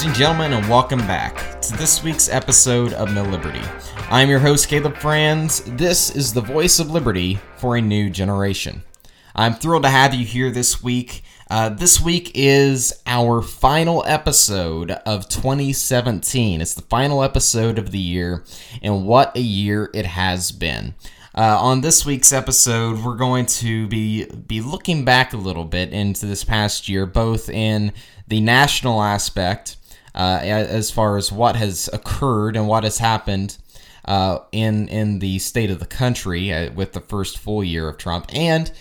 Ladies and gentlemen, and welcome back to this week's episode of MilLiberty. I'm your host, Caleb Franz. This is the voice of liberty for a new generation. I'm thrilled to have you here this week. Uh, this week is our final episode of 2017. It's the final episode of the year, and what a year it has been. Uh, on this week's episode, we're going to be be looking back a little bit into this past year, both in the national aspect, uh, as far as what has occurred and what has happened uh, in in the state of the country uh, with the first full year of Trump, and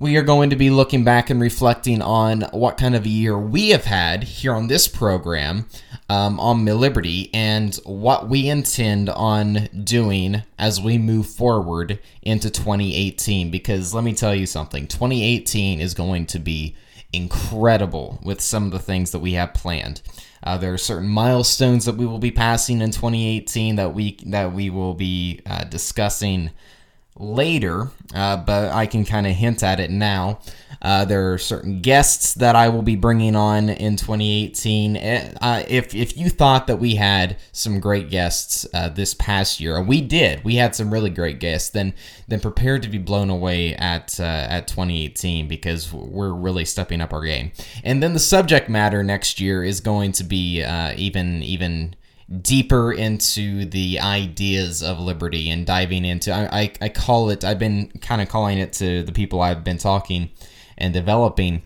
we are going to be looking back and reflecting on what kind of a year we have had here on this program um, on Liberty and what we intend on doing as we move forward into 2018. Because let me tell you something 2018 is going to be incredible with some of the things that we have planned. Uh, there are certain milestones that we will be passing in 2018 that we that we will be uh, discussing later, uh, but I can kind of hint at it now. Uh, there are certain guests that I will be bringing on in 2018. Uh, if if you thought that we had some great guests uh, this past year, and we did, we had some really great guests, then then prepare to be blown away at uh, at 2018 because we're really stepping up our game. And then the subject matter next year is going to be uh, even even deeper into the ideas of liberty and diving into I, I, I call it I've been kind of calling it to the people I've been talking and developing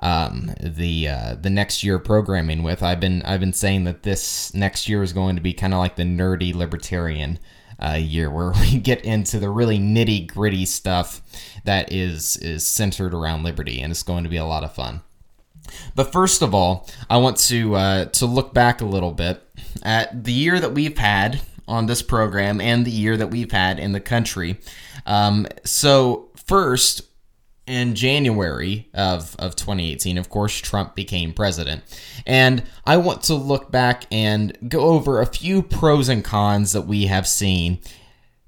um, the uh, the next year programming with I've been I've been saying that this next year is going to be kind of like the nerdy libertarian uh, year where we get into the really nitty gritty stuff that is is centered around liberty and it's going to be a lot of fun. But first of all, I want to uh, to look back a little bit at the year that we've had on this program and the year that we've had in the country. Um, so first, in January of, of 2018, of course, Trump became president. And I want to look back and go over a few pros and cons that we have seen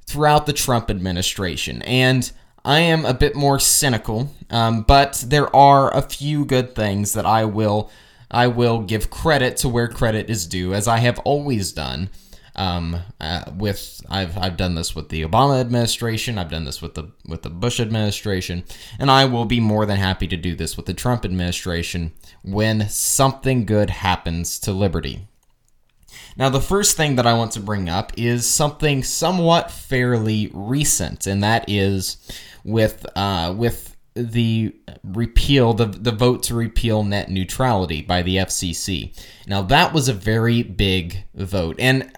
throughout the Trump administration. And I am a bit more cynical, um, but there are a few good things that I will I will give credit to where credit is due, as I have always done. Um, uh, with I've I've done this with the Obama administration, I've done this with the with the Bush administration, and I will be more than happy to do this with the Trump administration when something good happens to liberty. Now, the first thing that I want to bring up is something somewhat fairly recent, and that is with uh, with the repeal the the vote to repeal net neutrality by the FCC. Now that was a very big vote and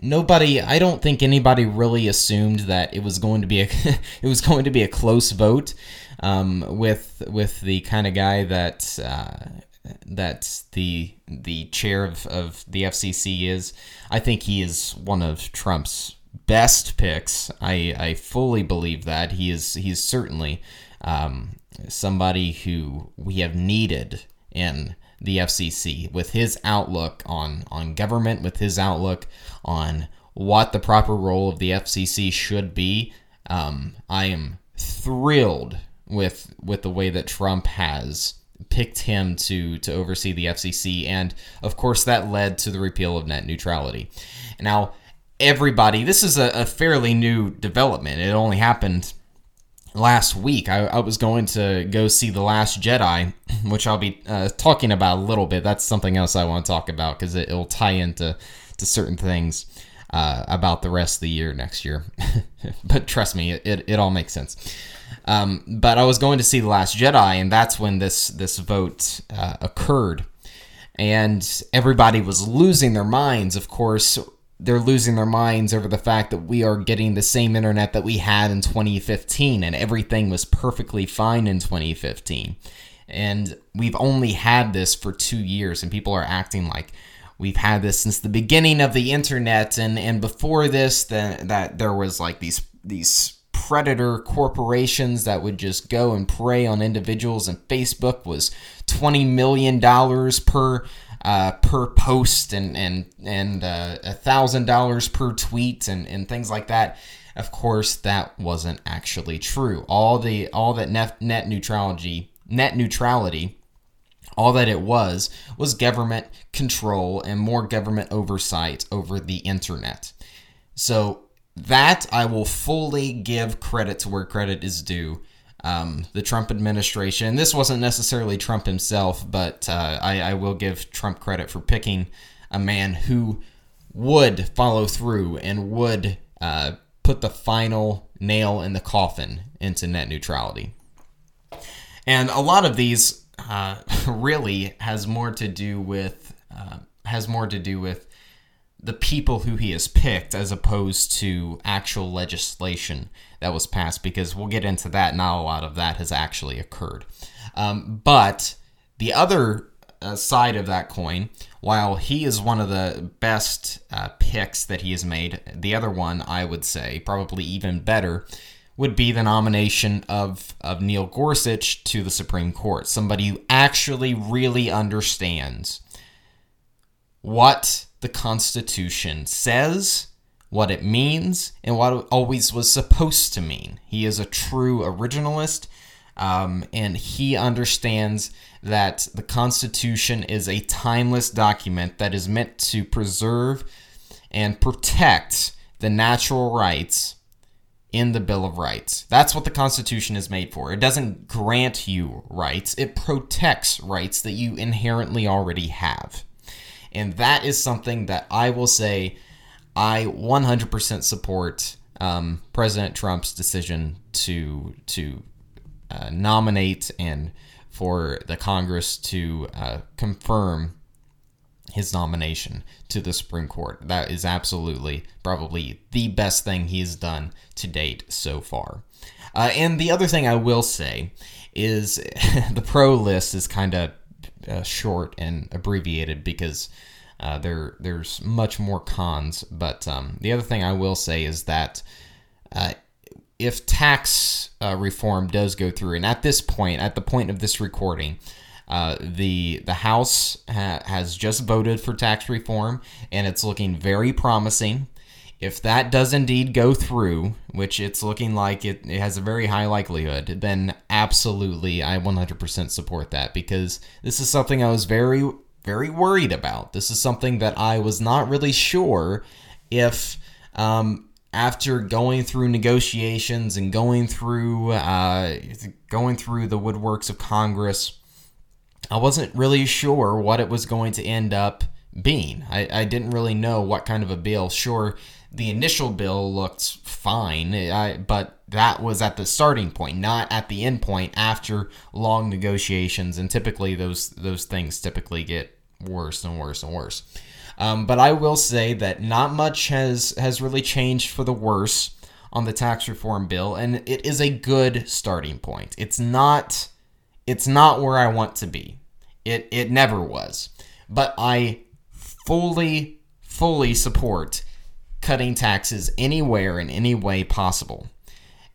nobody I don't think anybody really assumed that it was going to be a it was going to be a close vote um, with with the kind of guy that uh, that the the chair of, of the FCC is. I think he is one of Trump's best picks. I, I fully believe that he is he's certainly um, somebody who we have needed in the FCC with his outlook on on government, with his outlook on what the proper role of the FCC should be. Um, I am thrilled with with the way that Trump has picked him to to oversee the FCC, and of course that led to the repeal of net neutrality. Now, everybody, this is a, a fairly new development. It only happened last week. I, I, was going to go see The Last Jedi, which I'll be uh, talking about a little bit. That's something else I want to talk about because it, will tie into to certain things uh, about the rest of the year next year. but trust me, it, it, it all makes sense. Um, but I was going to see The Last Jedi, and that's when this this vote uh, occurred, and everybody was losing their minds. Of course, they're losing their minds over the fact that we are getting the same internet that we had in 2015 and everything was perfectly fine in 2015. And we've only had this for 2 years and people are acting like we've had this since the beginning of the internet and and before this the, that there was like these these predator corporations that would just go and prey on individuals and Facebook was 20 million dollars per uh, per post and and and uh, a thousand dollars per tweet and and things like that. Of course, that wasn't actually true. All the all that net, net neutrality net neutrality All that it was was government control and more government oversight over the internet. So that I will fully give credit to where credit is due. Um, the Trump administration, this wasn't necessarily Trump himself, but uh, I, I will give Trump credit for picking a man who would follow through and would uh, put the final nail in the coffin into net neutrality. And a lot of these uh, really has more to do with uh, has more to do with the people who he has picked as opposed to actual legislation that was passed because we'll get into that not a lot of that has actually occurred um, but the other uh, side of that coin while he is one of the best uh, picks that he has made the other one i would say probably even better would be the nomination of, of Neil Gorsuch to the Supreme Court. Somebody who actually really understands what the Constitution says, what it means, and what it always was supposed to mean. He is a true originalist, um, and he understands that the Constitution is a timeless document that is meant to preserve and protect the natural rights in the Bill of Rights. That's what the Constitution is made for. It doesn't grant you rights, it protects rights that you inherently already have. And that is something that I will say I 100% support um, President Trump's decision to to uh, nominate and for the Congress to uh, confirm his nomination to the Supreme Court. That is absolutely probably the best thing he has done to date so far. Uh, and the other thing I will say is the pro list is kind of uh, short and abbreviated because uh, there there's much more cons. But um, the other thing I will say is that uh, if tax uh, reform does go through, and at this point, at the point of this recording, uh, the the House ha- has just voted for tax reform, and it's looking very promising. If that does indeed go through, which it's looking like it, it has a very high likelihood, then absolutely I 100% support that because this is something I was very very worried about. This is something that I was not really sure if um, after going through negotiations and going through uh, going through the woodworks of Congress I wasn't really sure what it was going to end up being. I, I didn't really know what kind of a bill. Sure, the initial bill looked fine, I, but that was at the starting point, not at the end point after long negotiations. And typically, those those things typically get worse and worse and worse. Um, but I will say that not much has has really changed for the worse on the tax reform bill, and it is a good starting point. It's not it's not where I want to be. It it never was. But I fully fully support cutting taxes anywhere in any way possible.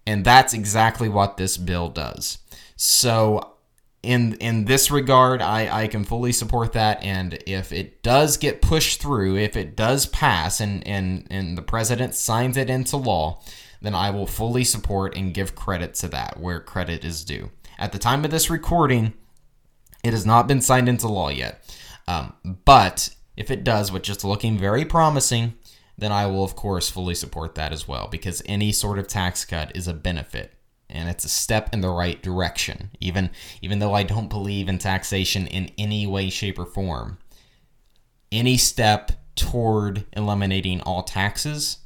And that's exactly what this bill does. So in in this regard, I, I can fully support that. And if it does get pushed through, if it does pass and, and, and the president signs it into law, then I will fully support and give credit to that where credit is due. At the time of this recording, it has not been signed into law yet. Um, but if it does, which is looking very promising, then I will, of course, fully support that as well because any sort of tax cut is a benefit and it's a step in the right direction. Even even though I don't believe in taxation in any way, shape, or form, any step toward eliminating all taxes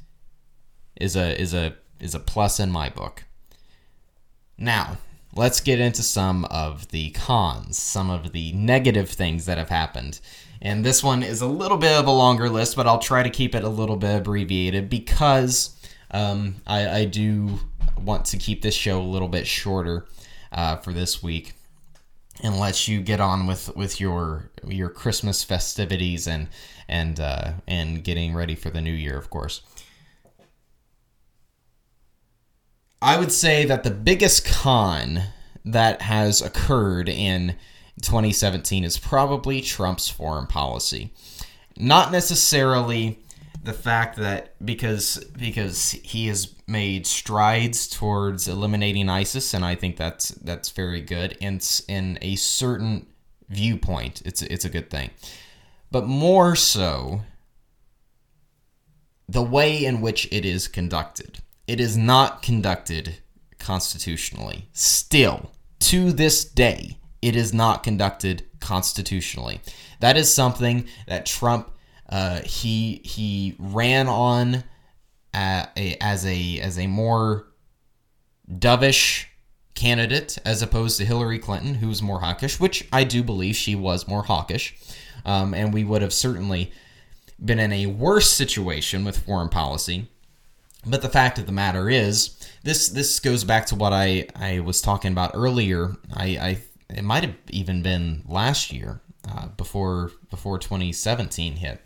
is a is a is a plus in my book. Now, let's get into some of the cons, some of the negative things that have happened. And this one is a little bit of a longer list, but I'll try to keep it a little bit abbreviated because um, I, I, do want to keep this show a little bit shorter uh, for this week and let you get on with, with your your Christmas festivities and and uh, and getting ready for the new year, of course. I would say that the biggest con that has occurred in 2017 is probably Trump's foreign policy. Not necessarily the fact that because because he has made strides towards eliminating ISIS, and I think that's that's very good. And in a certain viewpoint, it's it's a good thing. But more so, the way in which it is conducted. It is not conducted constitutionally. Still, to this day, it is not conducted constitutionally. That is something that Trump uh, he he ran on uh, a, as a as a more dovish candidate as opposed to Hillary Clinton, who's more hawkish, which I do believe she was more hawkish, um, and we would have certainly been in a worse situation with foreign policy. But the fact of the matter is, this this goes back to what I, I was talking about earlier. I, I it might have even been last year uh, before before 2017 hit,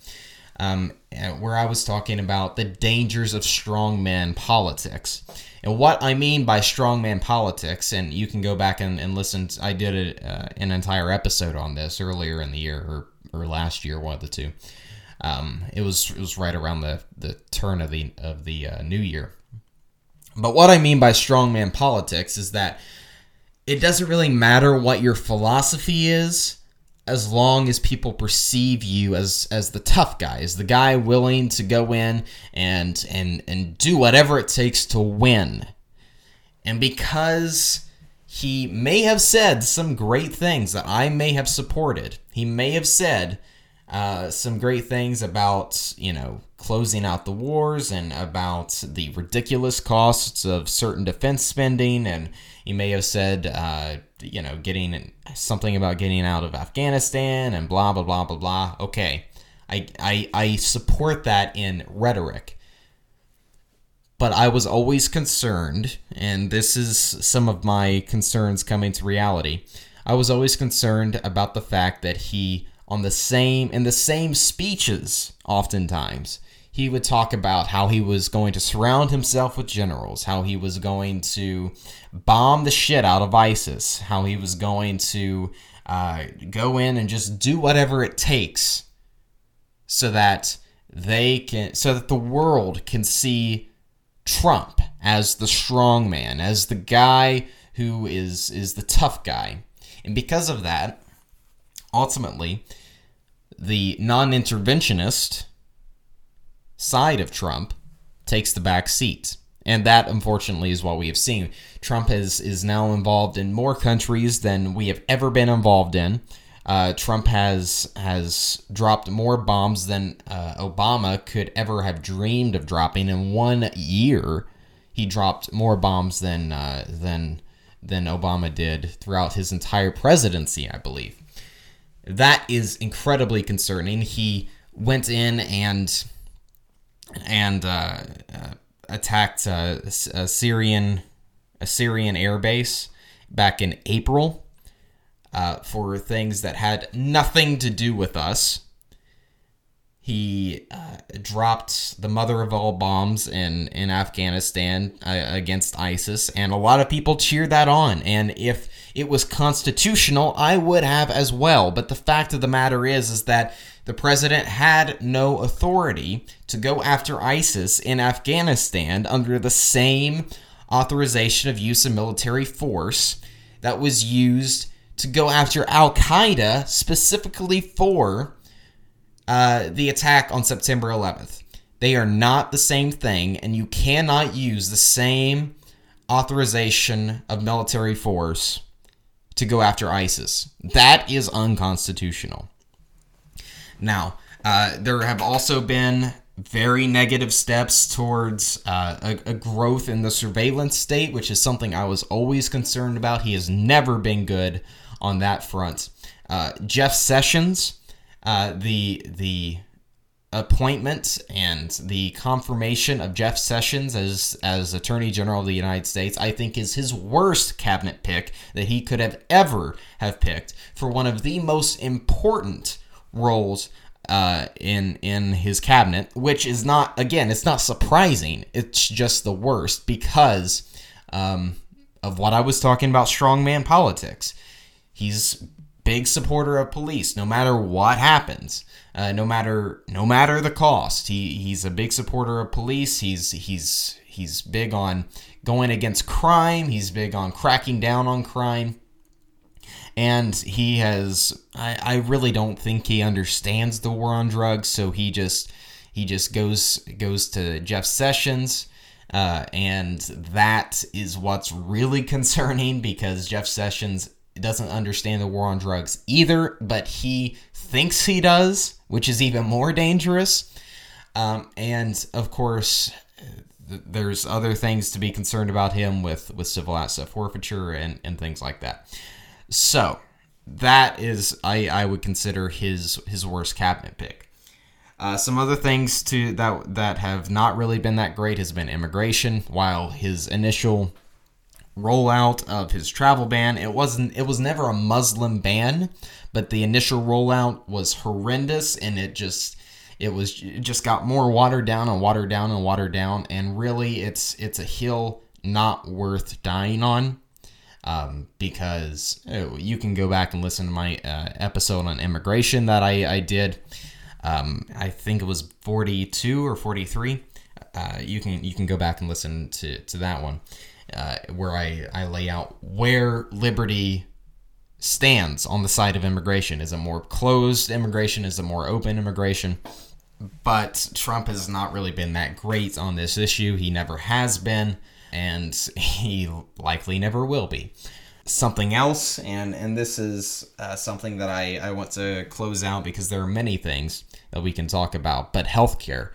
um, where I was talking about the dangers of strongman politics. And what I mean by strongman politics, and you can go back and, and listen. To, I did a, uh, an entire episode on this earlier in the year or, or last year, one of the two. Um, it was it was right around the, the turn of the of the uh, new year. But what I mean by strongman politics is that it doesn't really matter what your philosophy is as long as people perceive you as as the tough guy, as the guy willing to go in and and and do whatever it takes to win. And because he may have said some great things that I may have supported. He may have said uh, some great things about, you know, closing out the wars and about the ridiculous costs of certain defense spending. And he may have said, uh, you know, getting something about getting out of Afghanistan and blah, blah, blah, blah, blah. Okay. I, I, I support that in rhetoric. But I was always concerned, and this is some of my concerns coming to reality. I was always concerned about the fact that he on the same in the same speeches oftentimes. He would talk about how he was going to surround himself with generals, how he was going to bomb the shit out of ISIS, how he was going to uh, go in and just do whatever it takes so that they can, so that the world can see Trump as the strong man, as the guy who is is the tough guy, and because of that, ultimately the non interventionist side of Trump takes the back seat. And that, unfortunately, is what we have seen. Trump is, is now involved in more countries than we have ever been involved in. Uh, Trump has has dropped more bombs than uh, Obama could ever have dreamed of dropping in one year. He dropped more bombs than uh, than than Obama did throughout his entire presidency, I believe. That is incredibly concerning. He went in and and uh, uh, attacked a, Syrian a Syrian air base back in April uh, for things that had nothing to do with us. He uh, dropped the mother of all bombs in in Afghanistan uh, against ISIS, and a lot of people cheered that on. And if it was constitutional, I would have as well. But the fact of the matter is, is that the president had no authority to go after ISIS in Afghanistan under the same authorization of use of military force that was used to go after Al Qaeda specifically for uh, the attack on September 11th. They are not the same thing, and you cannot use the same authorization of military force to go after ISIS. That is unconstitutional. Now, uh, there have also been very negative steps towards uh, a, a, growth in the surveillance state, which is something I was always concerned about. He has never been good on that front. Uh, Jeff Sessions, uh, the the appointment and the confirmation of Jeff Sessions as as Attorney General of the United States, I think is his worst cabinet pick that he could have ever have picked for one of the most important roles uh, in in his cabinet, which is not again, it's not surprising. It's just the worst because um, of what I was talking about, strongman politics. He's big supporter of police, no matter what happens, uh, no matter no matter the cost. He he's a big supporter of police. He's he's he's big on going against crime. He's big on cracking down on crime. and he has I, I really don't think he understands the war on drugs so he just he just goes goes to jeff sessions uh, and that is what's really concerning because jeff sessions doesn't understand the war on drugs either but he thinks he does which is even more dangerous um, and of course there's other things to be concerned about him with with civil asset forfeiture and and things like that. So that is I I would consider his his worst cabinet pick. Uh, some other things to that that have not really been that great has been immigration. While his initial rollout of his travel ban, it wasn't it was never a Muslim ban, but the initial rollout was horrendous and it just it was it just got more watered down and watered down and watered down, and really, it's it's a hill not worth dying on. Um, because oh, you can go back and listen to my uh, episode on immigration that I, I did. Um, I think it was 42 or 43. Uh, you can you can go back and listen to, to that one uh, where I, I lay out where liberty stands on the side of immigration. Is it more closed immigration? Is it more open immigration? but Trump has not really been that great on this issue. He never has been, and he likely never will be. Something else, and and this is uh, something that I, I want to close out because there are many things that we can talk about, but healthcare.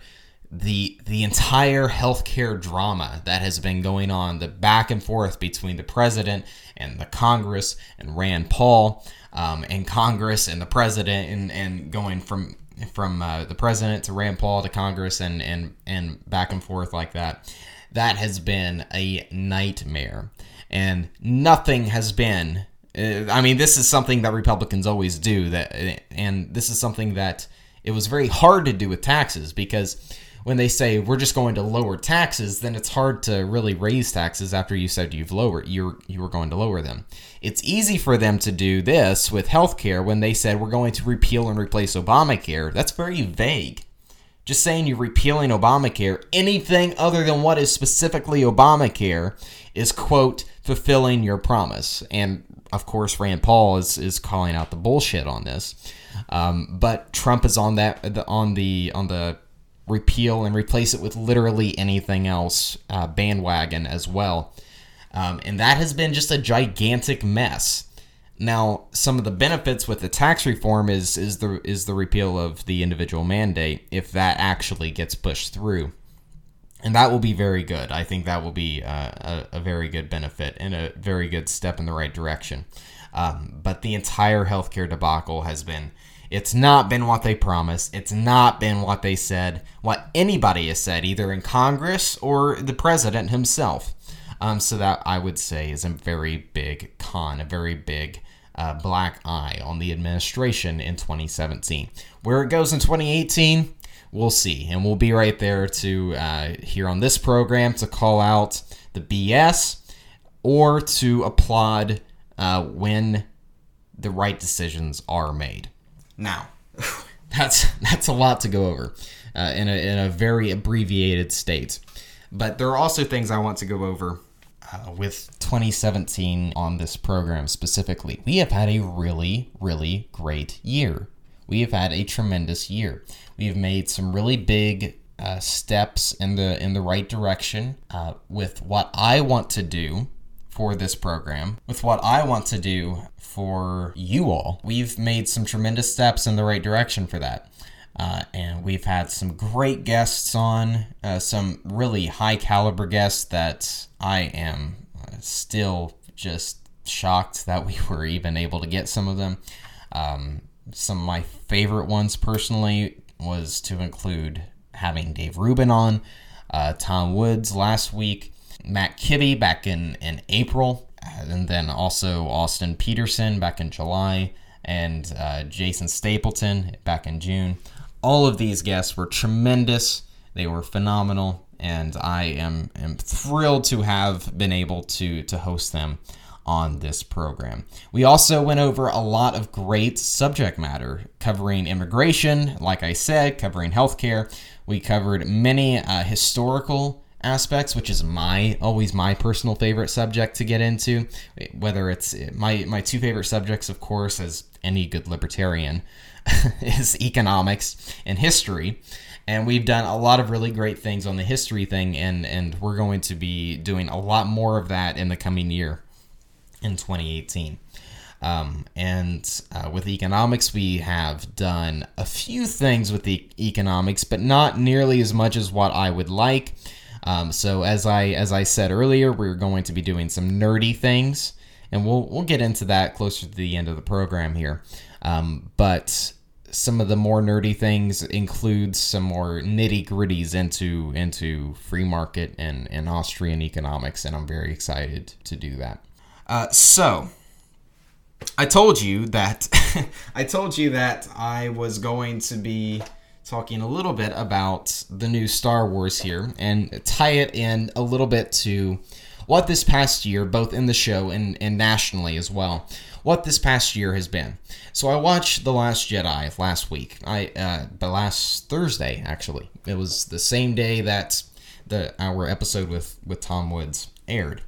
The the entire healthcare drama that has been going on, the back and forth between the president and the Congress and Rand Paul, um, and Congress and the president, and, and going from from uh, the president to Rand Paul to Congress and and and back and forth like that. That has been a nightmare, and nothing has been. Uh, I mean, this is something that Republicans always do. That, and this is something that it was very hard to do with taxes because when they say we're just going to lower taxes, then it's hard to really raise taxes after you said you've lowered you're you were going to lower them. It's easy for them to do this with healthcare when they said we're going to repeal and replace Obamacare. That's very vague. Just saying you're repealing Obamacare, anything other than what is specifically Obamacare is quote fulfilling your promise. And of course, Rand Paul is is calling out the bullshit on this. Um, but Trump is on that on the on the repeal and replace it with literally anything else uh, bandwagon as well. Um, and that has been just a gigantic mess. Now, some of the benefits with the tax reform is is the is the repeal of the individual mandate if that actually gets pushed through, and that will be very good. I think that will be uh, a, a, very good benefit and a very good step in the right direction. Um, but the entire healthcare debacle has been it's not been what they promised. It's not been what they said, what anybody has said, either in Congress or the president himself. Um, so that I would say is a very big con, a very big uh, black eye on the administration in 2017. Where it goes in 2018, we'll see. And we'll be right there to uh, here on this program to call out the BS or to applaud uh, when the right decisions are made. Now, that's that's a lot to go over uh, in a in a very abbreviated state. But there are also things I want to go over uh, with 2017 on this program specifically. We have had a really really great year. We have had a tremendous year. We have made some really big uh, steps in the in the right direction uh, with what I want to do for this program, with what I want to do for you all. We've made some tremendous steps in the right direction for that. Uh, and we've had some great guests on, uh, some really high caliber guests that I am uh, still just shocked that we were even able to get some of them. Um, some of my favorite ones personally was to include having Dave Rubin on, uh, Tom Woods last week, Matt Kibbe back in, in April, and then also Austin Petersen back in July, and uh, Jason Stapleton back in June. All of these guests were tremendous. They were phenomenal, and I am, am thrilled to have been able to, to host them on this program. We also went over a lot of great subject matter covering immigration, like I said, covering healthcare. We covered many uh, historical aspects, which is my always my personal favorite subject to get into. Whether it's my my two favorite subjects, of course, as any good libertarian, is economics and history. And we've done a lot of really great things on the history thing, and and we're going to be doing a lot more of that in the coming year, in 2018. Um, and uh, with economics, we have done a few things with the economics, but not nearly as much as what I would like. Um, so as I as I said earlier, we're going to be doing some nerdy things, and we'll we'll get into that closer to the end of the program here. Um, but some of the more nerdy things include some more nitty gritties into into free market and, and Austrian economics, and I'm very excited to do that. Uh, so I told you that I told you that I was going to be talking a little bit about the new Star Wars here and tie it in a little bit to what this past year, both in the show and, and nationally as well, what this past year has been. So I watched The Last Jedi last week. I uh, the last Thursday actually. It was the same day that the our episode with with Tom Woods aired.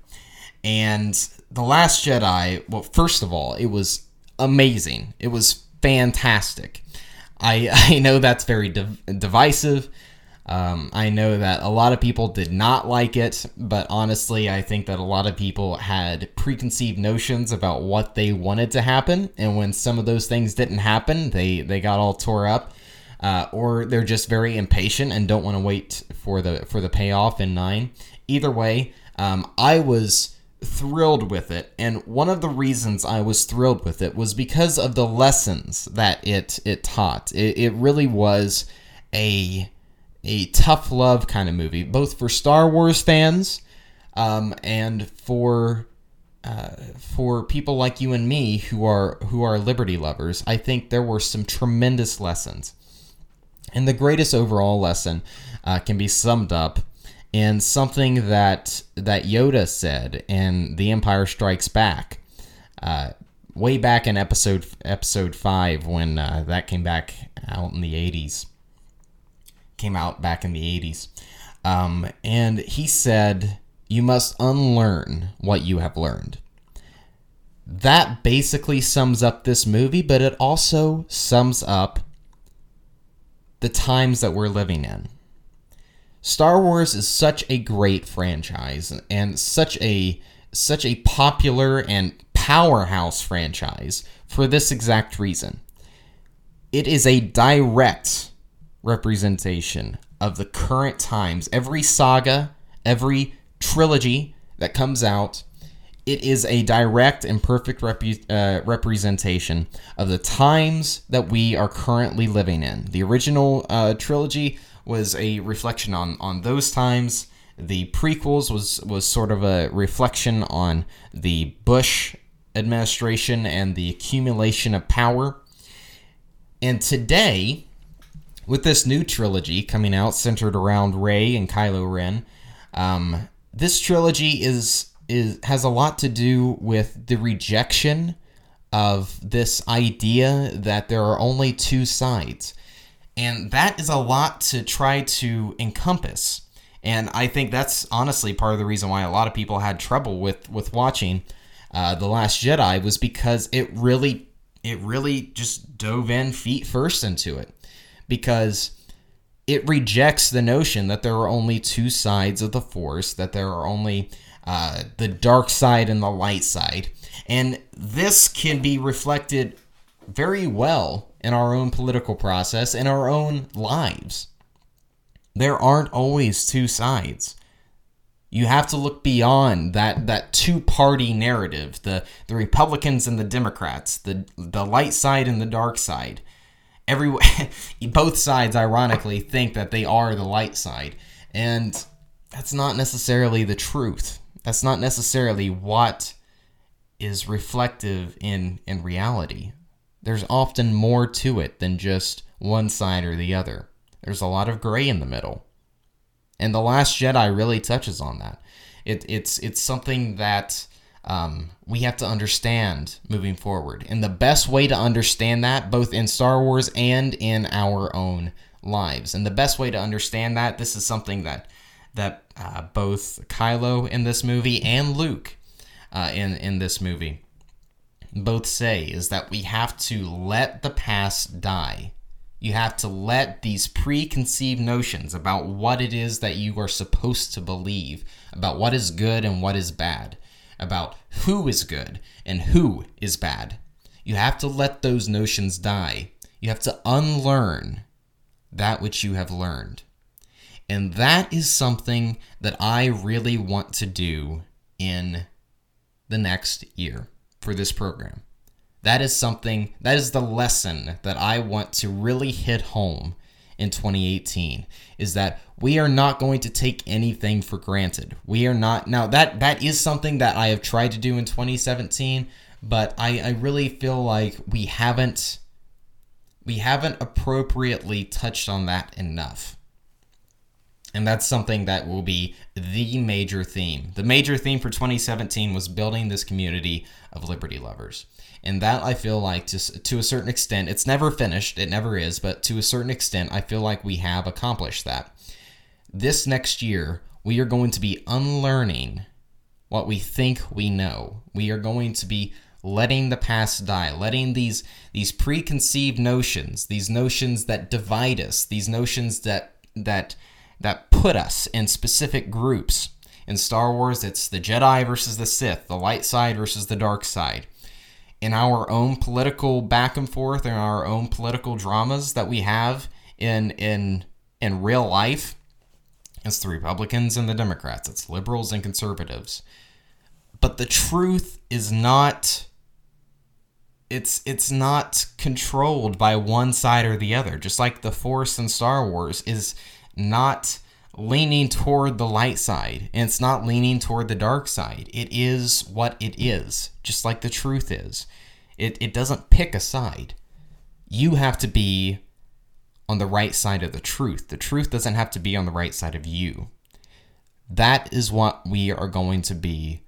And The Last Jedi, well, first of all, it was amazing. It was fantastic. I, I know that's very div- divisive. Um, I know that a lot of people did not like it, but honestly, I think that a lot of people had preconceived notions about what they wanted to happen, and when some of those things didn't happen, they they got all tore up, uh, or they're just very impatient and don't want to wait for the for the payoff in nine. Either way, um, I was thrilled with it and one of the reasons i was thrilled with it was because of the lessons that it it taught. It, it really was a a tough love kind of movie both for star wars fans um, and for uh, for people like you and me who are who are liberty lovers. I think there were some tremendous lessons. And the greatest overall lesson uh, can be summed up and something that that Yoda said in The Empire Strikes Back, uh, way back in episode episode five when uh, that came back out in the eighties, came out back in the eighties, um, and he said, "You must unlearn what you have learned." That basically sums up this movie, but it also sums up the times that we're living in Star Wars is such a great franchise and such a such a popular and powerhouse franchise for this exact reason. It is a direct representation of the current times. Every saga, every trilogy that comes out, it is a direct and perfect rep- uh, representation of the times that we are currently living in. The original uh, trilogy was a reflection on on those times. The prequels was was sort of a reflection on the Bush administration and the accumulation of power. And today, with this new trilogy coming out centered around Rey and Kylo Ren, um, this trilogy is is has a lot to do with the rejection of this idea that there are only two sides. And that is a lot to try to encompass. And I think that's honestly part of the reason why a lot of people had trouble with with watching uh, the Last Jedi was because it really it really just dove in feet first into it because it rejects the notion that there are only two sides of the Force, that there are only uh, the dark side and the light side, and this can be reflected very well in our own political process, in our own lives. There aren't always two sides. You have to look beyond that, that two party narrative the, the Republicans and the Democrats, the, the light side and the dark side. Every, both sides, ironically, think that they are the light side. And that's not necessarily the truth. That's not necessarily what is reflective in, in reality. There's often more to it than just one side or the other. There's a lot of gray in the middle. And The Last Jedi really touches on that. It, it's, it's something that um, we have to understand moving forward. And the best way to understand that, both in Star Wars and in our own lives, and the best way to understand that, this is something that that uh, both Kylo in this movie and Luke uh, in in this movie both say is that we have to let the past die. You have to let these preconceived notions about what it is that you are supposed to believe, about what is good and what is bad, about who is good and who is bad. You have to let those notions die. You have to unlearn that which you have learned. And that is something that I really want to do in the next year for this program. That is something, that is the lesson that I want to really hit home in 2018 is that we are not going to take anything for granted. We are not now that that is something that I have tried to do in 2017, but I, I really feel like we haven't we haven't appropriately touched on that enough. And that's something that will be the major theme. The major theme for 2017 was building this community of liberty lovers. And that I feel like to, to a certain extent, it's never finished, it never is, but to a certain extent, I feel like we have accomplished that. This next year, we are going to be unlearning what we think we know. We are going to be letting the past die, letting these these preconceived notions, these notions that divide us, these notions that that that put us in specific groups. In Star Wars, it's the Jedi versus the Sith, the light side versus the dark side. In our own political back and forth, in our own political dramas that we have in in in real life, it's the Republicans and the Democrats, it's liberals and conservatives. But the truth is not it's it's not controlled by one side or the other. Just like the Force in Star Wars is not leaning toward the light side and it's not leaning toward the dark side. It is what it is, just like the truth is. It, it doesn't pick a side. You have to be on the right side of the truth. The truth doesn't have to be on the right side of you. That is what we are going to be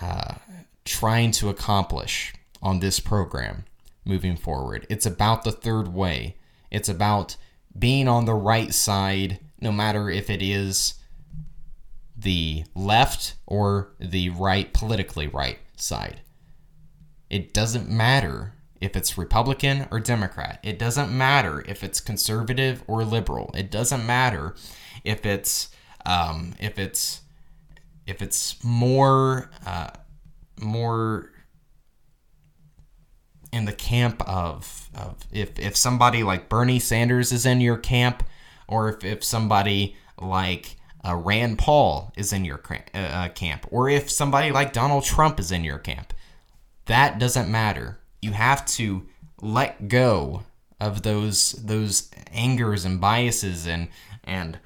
uh, trying to accomplish on this program moving forward. It's about the third way. It's about being on the right side, no matter if it is the left or the right, politically right side. It doesn't matter if it's Republican or Democrat. It doesn't matter if it's conservative or liberal. It doesn't matter if it's um, if it's if it's more uh, more in the camp of, of if, if somebody like Bernie Sanders is in your camp, or if, if somebody like uh, Rand Paul is in your uh, uh, camp, or if somebody like Donald Trump is in your camp. That doesn't matter. You have to let go of those those angers and biases and and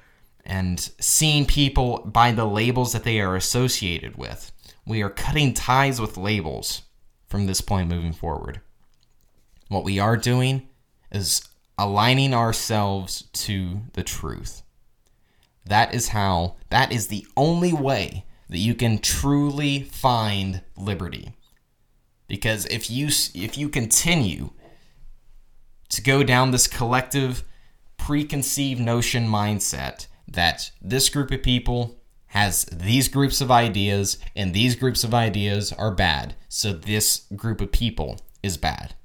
and seeing people by the labels that they are associated with. We are cutting ties with labels from this point moving forward. What we are doing is aligning ourselves to the truth. That is how, that is the only way that you can truly find liberty. Because if you if you continue to go down this collective preconceived notion mindset that this group of people has these groups of ideas and these groups of ideas are bad, so this group of people is bad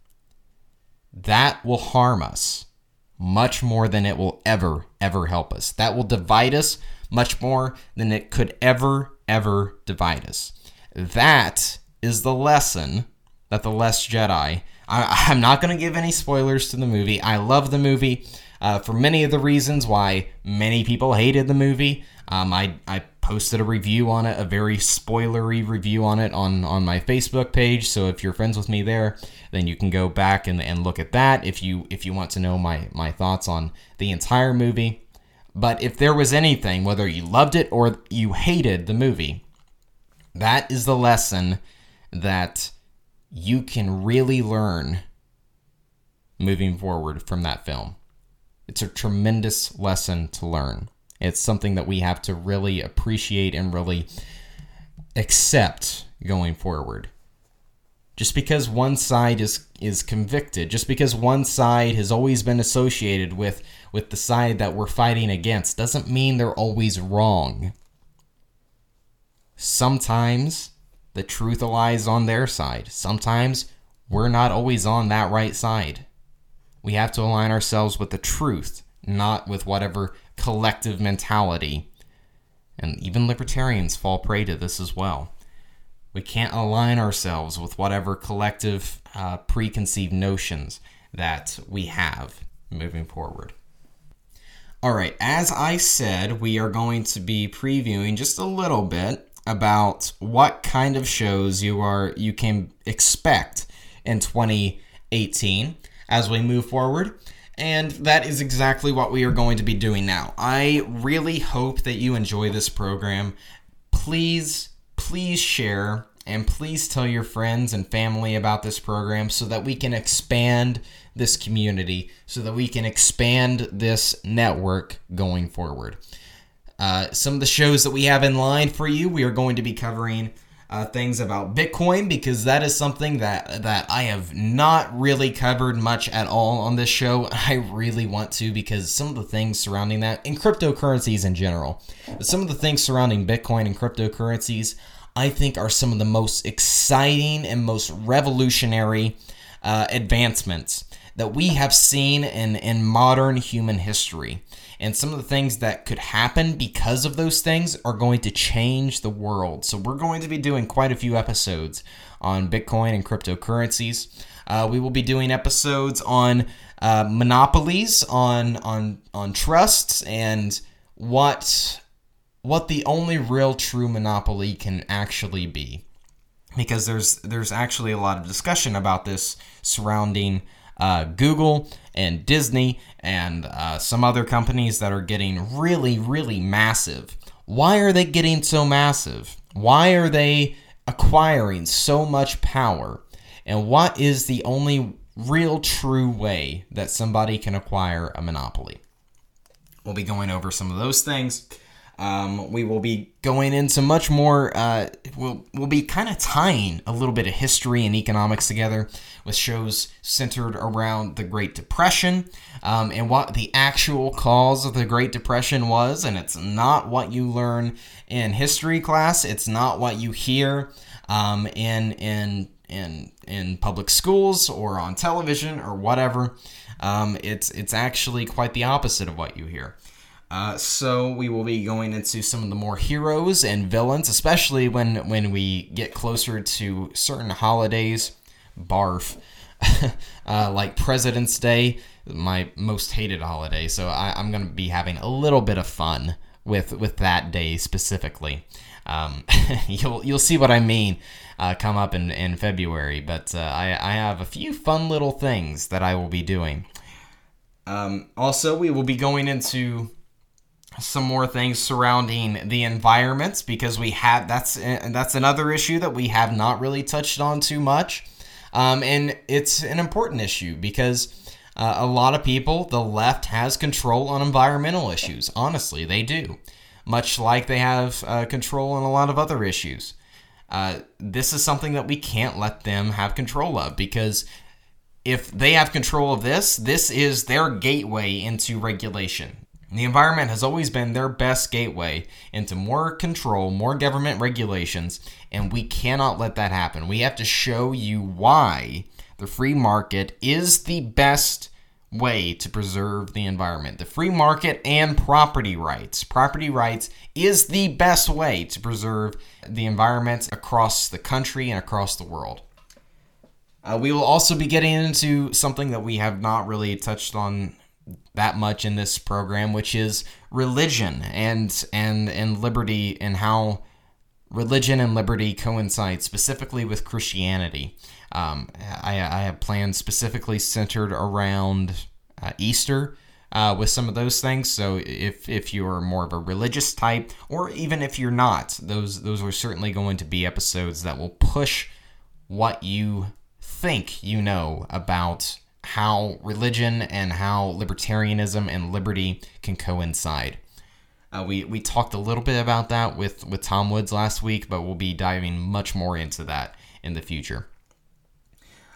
that will harm us much more than it will ever, ever help us. That will divide us much more than it could ever, ever divide us. That is the lesson that The Last Jedi. I, am not going to give any spoilers to the movie. I love the movie uh, for many of the reasons why many people hated the movie. Um, I, I posted a review on it, a very spoilery review on it on, on my Facebook page. So if you're friends with me there, then you can go back and, and look at that if you if you want to know my, my thoughts on the entire movie. But if there was anything, whether you loved it or you hated the movie, that is the lesson that you can really learn moving forward from that film. It's a tremendous lesson to learn. It's something that we have to really appreciate and really accept going forward. Just because one side is is convicted, just because one side has always been associated with with the side that we're fighting against doesn't mean they're always wrong. Sometimes the truth lies on their side. Sometimes we're not always on that right side. We have to align ourselves with the truth, not with whatever collective mentality. And even libertarians fall prey to this as well. We can't align ourselves with whatever collective uh, preconceived notions that we have moving forward. All right, as I said, we are going to be previewing just a little bit about what kind of shows you are you can expect in 2018 as we move forward. And that is exactly what we are going to be doing now. I really hope that you enjoy this program. Please, please share and please tell your friends and family about this program so that we can expand this community, so that we can expand this network going forward. Uh, some of the shows that we have in line for you, we are going to be covering uh, things about Bitcoin because that is something that that I have not really covered much at all on this show. I really want to because some of the things surrounding that and cryptocurrencies in general, some of the things surrounding Bitcoin and cryptocurrencies, I think are some of the most exciting and most revolutionary uh, advancements that we have seen in in modern human history and some of the things that could happen because of those things are going to change the world. So, we're going to be doing quite a few episodes on Bitcoin and cryptocurrencies. Uh, we will be doing episodes on uh, monopolies, on on on trusts, and what what the only real true monopoly can actually be. Because there's there's actually a lot of discussion about this surrounding uh, Google and Disney and uh, some other companies that are getting really, really massive. Why are they getting so massive? Why are they acquiring so much power? And what is the only real true way that somebody can acquire a monopoly? We'll be going over some of those things. Um, we will be going into much more. Uh, we'll we'll be kind of tying a little bit of history and economics together with shows centered around the Great Depression um, and what the actual cause of the Great Depression was. And it's not what you learn in history class. It's not what you hear um, in in in in public schools or on television or whatever. Um, it's it's actually quite the opposite of what you hear. Uh, so we will be going into some of the more heroes and villains, especially when when we get closer to certain holidays. Barf, uh, like President's Day, my most hated holiday. So I, am going to be having a little bit of fun with with that day specifically. Um, you'll you'll see what I mean uh, come up in, in February, but uh, I, I have a few fun little things that I will be doing. Um, also, we will be going into some more things surrounding the environments because we have that's that's another issue that we have not really touched on too much, um, and it's an important issue because. Uh, a lot of people, the left has control on environmental issues. Honestly, they do. Much like they have uh, control on a lot of other issues. Uh, this is something that we can't let them have control of because if they have control of this, this is their gateway into regulation. The environment has always been their best gateway into more control, more government regulations, and we cannot let that happen. We have to show you why the free market is the best way to preserve the environment. The free market and property rights. Property rights is the best way to preserve the environment across the country and across the world. Uh, we will also be getting into something that we have not really touched on that much in this program, which is religion and and and liberty and how religion and liberty coincide specifically with Christianity. Um, I, I have plans specifically centered around uh, Easter. Uh, with some of those things. So if if you're more of a religious type, or even if you're not, those those are certainly going to be episodes that will push what you think you know about how religion and how libertarianism and liberty can coincide. Uh, we, we talked a little bit about that with, with Tom Woods last week, but we'll be diving much more into that in the future.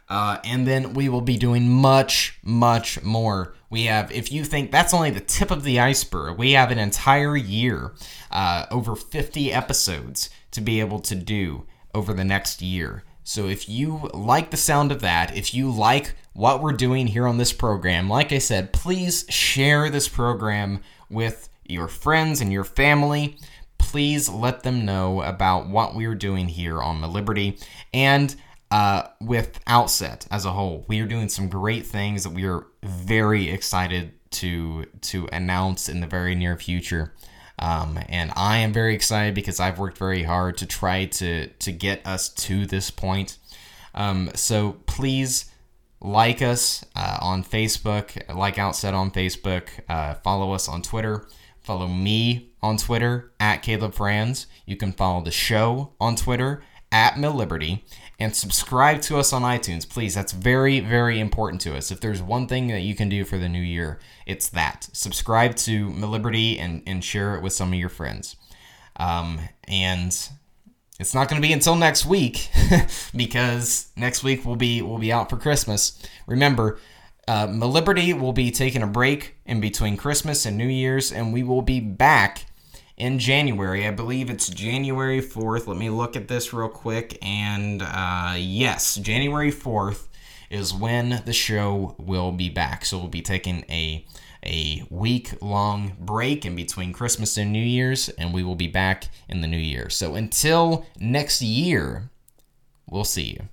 Uh, and then we will be doing much, much more. We have, if you think that's only the tip of the iceberg, we have an entire year, uh, over 50 episodes to be able to do over the next year. So if you like the sound of that, if you like what we're doing here on this program, like I said, please share this program with your friends and your family. Please let them know about what we're doing here on the Liberty and uh, with Outset as a whole. We are doing some great things that we are very excited to to announce in the very near future. Um, and I am very excited because I've worked very hard to try to to get us to this point. Um, so please like us uh, on Facebook, like Outset on Facebook, uh, follow us on Twitter, follow me on Twitter at Caleb Franz. You can follow the show on Twitter at MilLiberty and subscribe to us on iTunes, please. That's very, very important to us. If there's one thing that you can do for the new year, it's that. Subscribe to MilLiberty and, and share it with some of your friends. Um, and it's not going to be until next week because next week we'll be we'll be out for Christmas. Remember, uh, Liberty will be taking a break in between Christmas and New Year's, and we will be back in January. I believe it's January 4th. Let me look at this real quick. And uh, yes, January 4th is when the show will be back. So we'll be taking a a week long break in between Christmas and New Year's, and we will be back in the new year. So until next year, we'll see you.